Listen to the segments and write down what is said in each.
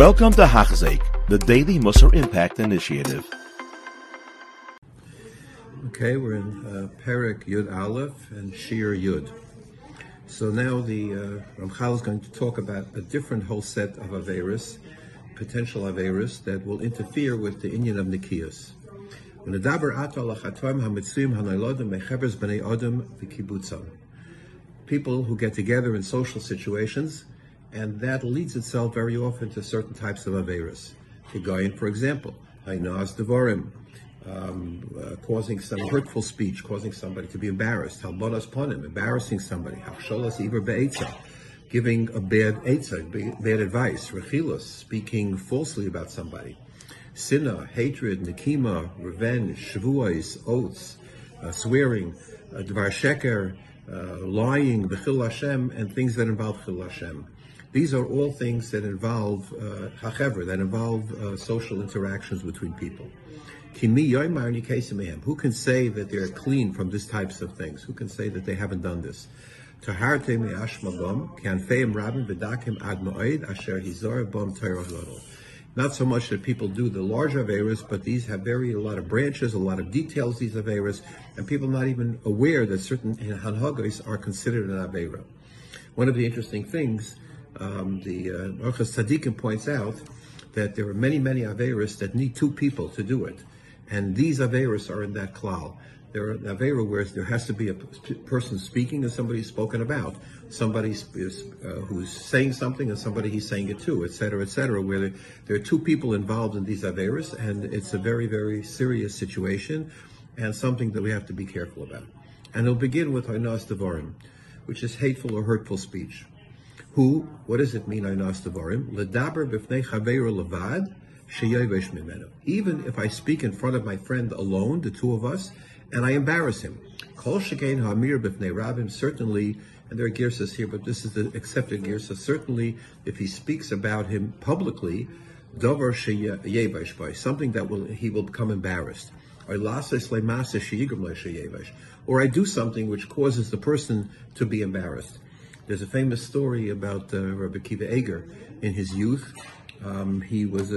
Welcome to Hachzeik, the Daily Musar Impact Initiative. Okay, we're in uh, Perik Yud Aleph and Shir Yud. So now the uh, Ramchal is going to talk about a different whole set of Averis, potential Averis, that will interfere with the Indian of Nikias. People who get together in social situations and that leads itself very often to certain types of Averis. Higayin, for example, Hainas Devarim, um, uh, causing some hurtful speech, causing somebody to be embarrassed, Halbonas Ponim, embarrassing somebody, Hachsholas Iver Be'etza, giving a bad etza, bad advice, Rechilos, speaking falsely about somebody, Sinna, hatred, Nikima, revenge, Shavuos, oaths, uh, swearing, uh, Dvar Sheker, uh, lying, Bechil Hashem, and things that involve Chil Hashem. These are all things that involve uh, hachever, that involve uh, social interactions between people. Who can say that they're clean from these types of things? Who can say that they haven't done this? Not so much that people do the large Averas, but these have very a lot of branches, a lot of details, these Averas, and people not even aware that certain Hanhagos are considered an Avera. One of the interesting things um, the uh, Orchas Tzadikim points out that there are many, many Averis that need two people to do it. And these Averis are in that klal. There are Avera where there has to be a person speaking and somebody spoken about. Somebody is, uh, who's saying something and somebody he's saying it to, etc., etc., where there, there, are two people involved in these Averis, and it's a very, very serious situation and something that we have to be careful about. And it'll begin with Hainas Devarim, which is hateful or hurtful speech. Who, what does it mean, Ainas Devarim? Ledaber b'fnei chaveru levad, sheyevesh mimenu. Even if I speak in front of my friend alone, the two of us, and I embarrass him. Kol shekein ha'amir b'fnei rabim, certainly, and there are girsas here, but this is the accepted girsa, certainly if he speaks about him publicly, dover sheyevesh something that will, he will become embarrassed. Or I do something which causes the person to be embarrassed. There's a famous story about uh, Rabbi Akiva Eger in his youth. Um, he was a,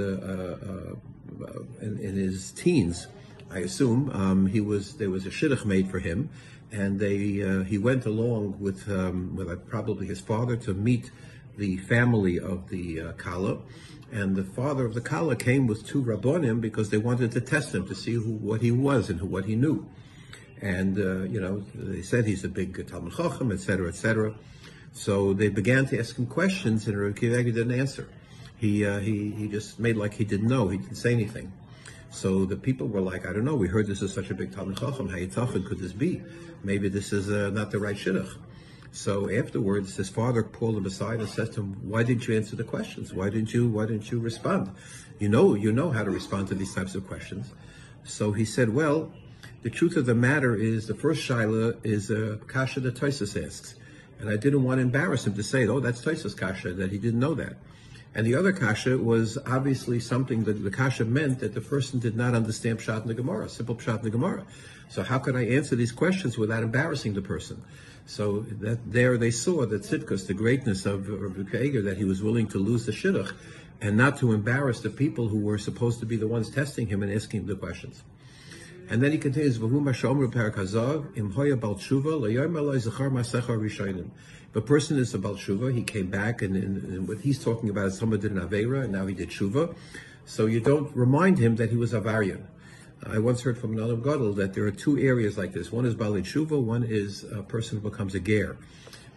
a, a, in, in, his teens, I assume. Um, he was there was a shidduch made for him, and they uh, he went along with um, with uh, probably his father to meet the family of the uh, kala, and the father of the kala came with two rabbonim because they wanted to test him to see who, what he was and who, what he knew. And uh, you know, they said he's a big Talmud Chacham, etc., etc. So they began to ask him questions, and Rabbi didn't answer. He, uh, he, he just made like he didn't know. He didn't say anything. So the people were like, I don't know. We heard this is such a big Talmud Chacham. How could this be? Maybe this is uh, not the right shidduch. So afterwards, his father pulled him aside and said to him, "Why didn't you answer the questions? Why didn't you? Why didn't you respond? You know, you know how to respond to these types of questions." So he said, "Well, the truth of the matter is, the first shaila is a kasha that Tosfos asks. And I didn't want to embarrass him to say, oh, that's Taisa's kasha, that he didn't know that. And the other kasha was obviously something that the kasha meant that the person did not understand pshat in the Gemara, simple pshat in the Gemara. So how could I answer these questions without embarrassing the person? So that there they saw that Tzidkus, the greatness of Rabbi Eger, that he was willing to lose the shidduch and not to embarrass the people who were supposed to be the ones testing him and asking him the questions. And then he continues, If a person is a Balshuva, he came back, and, and, and, what he's talking about is someone did an Avera, and now he did Shuva. So you don't remind him that he was Avarian. I once heard from another Gadol that there are two areas like this. One is Balid Shuva, one is a person who becomes a Ger.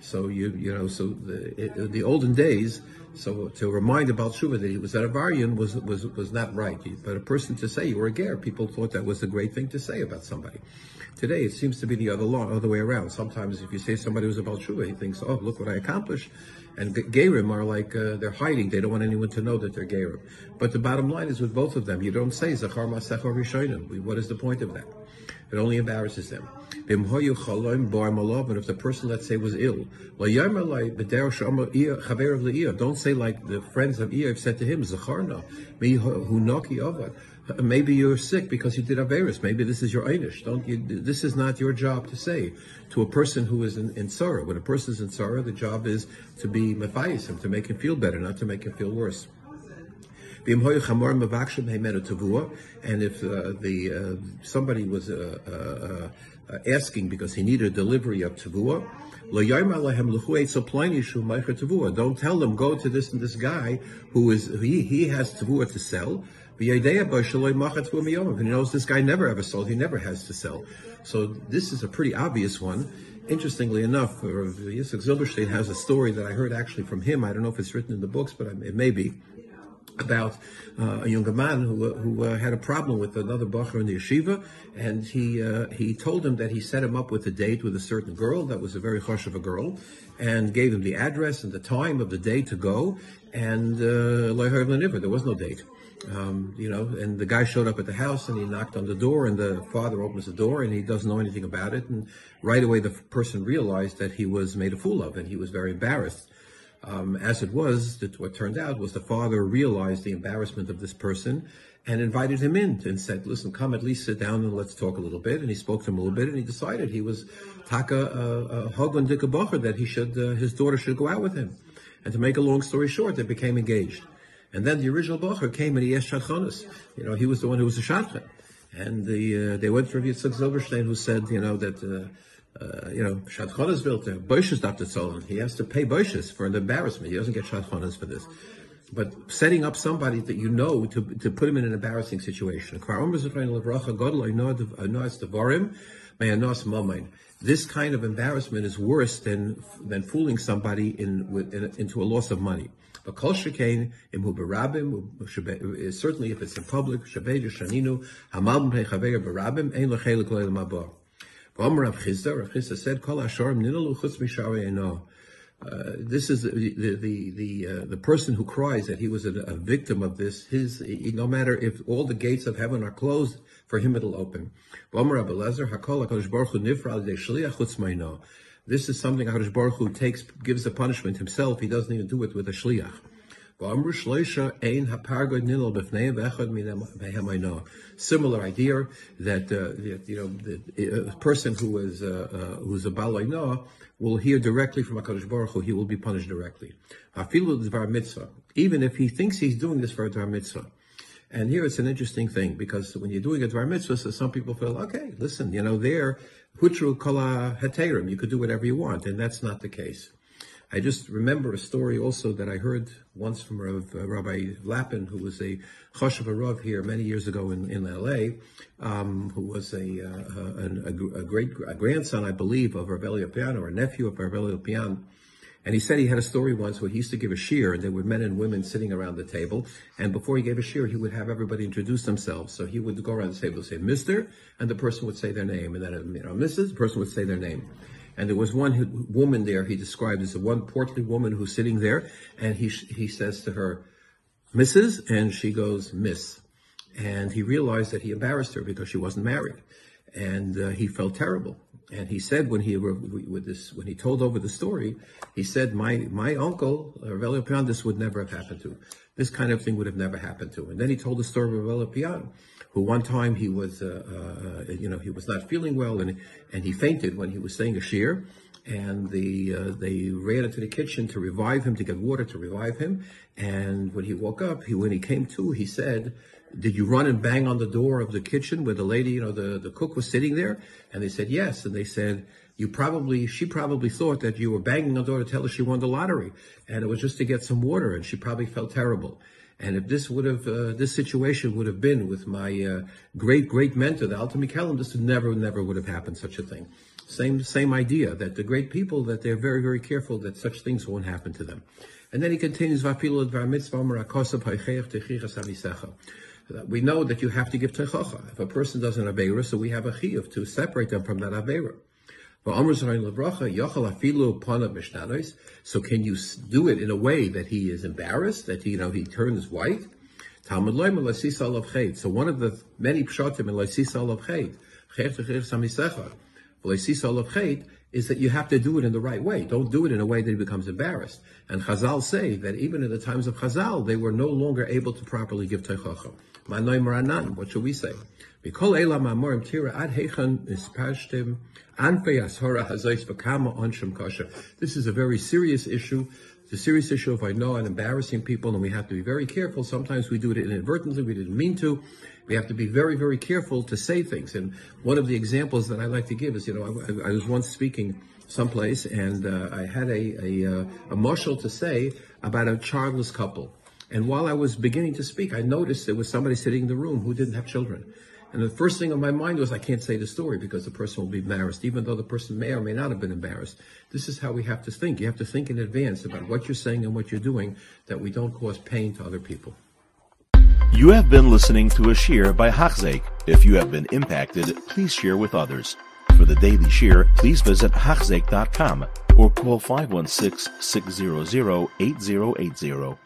So you you know so the, the olden days. So to remind about Shuva that he was at Avarian was was was not right. But a person to say you were a ger, people thought that was a great thing to say about somebody. Today it seems to be the other law, other way around. Sometimes if you say somebody was about Shuva, he thinks, oh look what I accomplished. And Gerim are like uh, they're hiding; they don't want anyone to know that they're Gerim. But the bottom line is with both of them, you don't say Zachar Masechor Rishonim. What is the point of that? It only embarrasses them. But if the person, let's say, was ill, don't say like the friends of Iyov said to him, Maybe you're sick because you did Averis. Maybe this is your Einish. Don't you, this is not your job to say to a person who is in, in sorrow. When a person is in sorrow, the job is to be Matthias, to make him feel better, not to make him feel worse. And if uh, the uh, somebody was uh, uh, uh, asking because he needed a delivery of tavua, don't tell them go to this and this guy who is he he has tavua to sell. And he knows this guy never ever sold. He never has to sell. So this is a pretty obvious one. Interestingly enough, Yitzhak Zilberstein has a story that I heard actually from him. I don't know if it's written in the books, but it may be about uh, a younger man who, who uh, had a problem with another bacher in the yeshiva, and he uh, he told him that he set him up with a date with a certain girl that was a very hush of a girl, and gave him the address and the time of the day to go, and uh, there was no date. Um, you know, and the guy showed up at the house and he knocked on the door, and the father opens the door and he doesn't know anything about it, and right away the person realized that he was made a fool of, and he was very embarrassed. Um, as it was, that what turned out was the father realized the embarrassment of this person and invited him in and said, listen, come at least sit down and let's talk a little bit. And he spoke to him a little bit and he decided he was taka hogan dikabacher that he should, uh, his daughter should go out with him. And to make a long story short, they became engaged. And then the original bacher came and he asked Shadchanas. You know, he was the one who was a Shadchan. And the, uh, they went to Yitzchak Zilberstein who said, you know, that, uh, uh, you know, Shadchanas built there. Boishes Dr. Tzolin. He has to pay Boishes for an embarrassment. He doesn't get Shadchanas for this. But setting up somebody that you know to, to put him in an embarrassing situation. This kind of embarrassment is worse than than fooling somebody in, in into a loss of money. But certainly if it's in public, shaninu, hamal Rav Chisda, Rav Chisda said, "Kol asharim ninalu chutz misharei uh, this is the the the the, uh, the, person who cries that he was a, a, victim of this. His no matter if all the gates of heaven are closed, for him it'll open. This is something Hakadosh Baruch Hu takes gives the punishment himself. He doesn't even do it with a shliach. Similar idea that, uh, you know the, a person who is uh, uh, who's a balaina will hear directly from Hakadosh Baruch Hu. He will be punished directly. Even if he thinks he's doing this for a dvar mitzvah. And here it's an interesting thing because when you're doing a dvar mitzvah, so some people feel, okay, listen, you know, there, hutru kala heterim, you could do whatever you want, and that's not the case. I just remember a story also that I heard once from uh, Rabbi Lapin, who was a Choshev Rav here many years ago in, in LA, um, who was a, uh, a, a, great a grandson, I believe, of Rav Lopian or a nephew of Rav Lopian. And he said he had a story once where he used to give a shiur, and there were men and women sitting around the table. And before he gave a shiur, he would have everybody introduce themselves. So he would go around the table and say, Mister, and the person would say their name. And then, you know, Mrs., the person would say their name. And there was one who, woman there he described as a one portly woman who's sitting there, and he he says to her, Mrs., and she goes, Miss. And he realized that he embarrassed her because she wasn't married, and uh, he felt terrible. And he said when he with this when he told over the story, he said, "My my uncle Rav Elya Lopian, this would never have happened to. This kind of thing would have never happened to." And then he told the story of Rav Elya Lopian, who one time he was, uh, uh, you know, he was not feeling well and, and he fainted when he was saying a shiur. And the, uh, they ran into the kitchen to revive him, to get water to revive him. And when he woke up, he, when he came to, he said, did you run and bang on the door of the kitchen where the lady, you know, the, the cook was sitting there? And they said, yes. And they said, you probably, she probably thought that you were banging on the door to tell her she won the lottery. And it was just to get some water. And she probably felt terrible. And if this would have, uh, this situation would have been with my uh, great, great mentor, the Alter MiKelm, this never, never would have happened, such a thing. Same, same idea, that the great people, that they're very, very careful that such things won't happen to them. And then he continues, we know that you have to give techacha. If a person does an avera, so we have a chiyuv to separate them from that avera. So can you do it in a way that he is embarrassed, that you know he turns white? So one of the many pshatim in Laisisa of Chet is that you have to do it in the right way. Don't do it in a way that he becomes embarrassed. And Chazal say that even in the times of Chazal, they were no longer able to properly give Teichacha. What should we say? Mikol Elam Amorim Tira Ad Heichan Ispashtim Anfei Ashora Hazais Vakama Onshim Kasha. This is a very serious issue. It's a serious issue if I know I'm embarrassing people, and we have to be very careful. Sometimes we do it inadvertently, we didn't mean to. We have to be very, very careful to say things. And one of the examples that I like to give is, you know, I, I was once speaking someplace, and uh, I had a, a, uh, a mashal to say about a childless couple. And while I was beginning to speak, I noticed there was somebody sitting in the room who didn't have children. And the first thing on my mind was, I can't say the story because the person will be embarrassed, even though the person may or may not have been embarrassed. This is how we have to think. You have to think in advance about what you're saying and what you're doing that we don't cause pain to other people. You have been listening to a shiur by Hachzeik. If you have been impacted, please share with others. For the daily shiur, please visit Hachzeik.com or call 516 600 8080.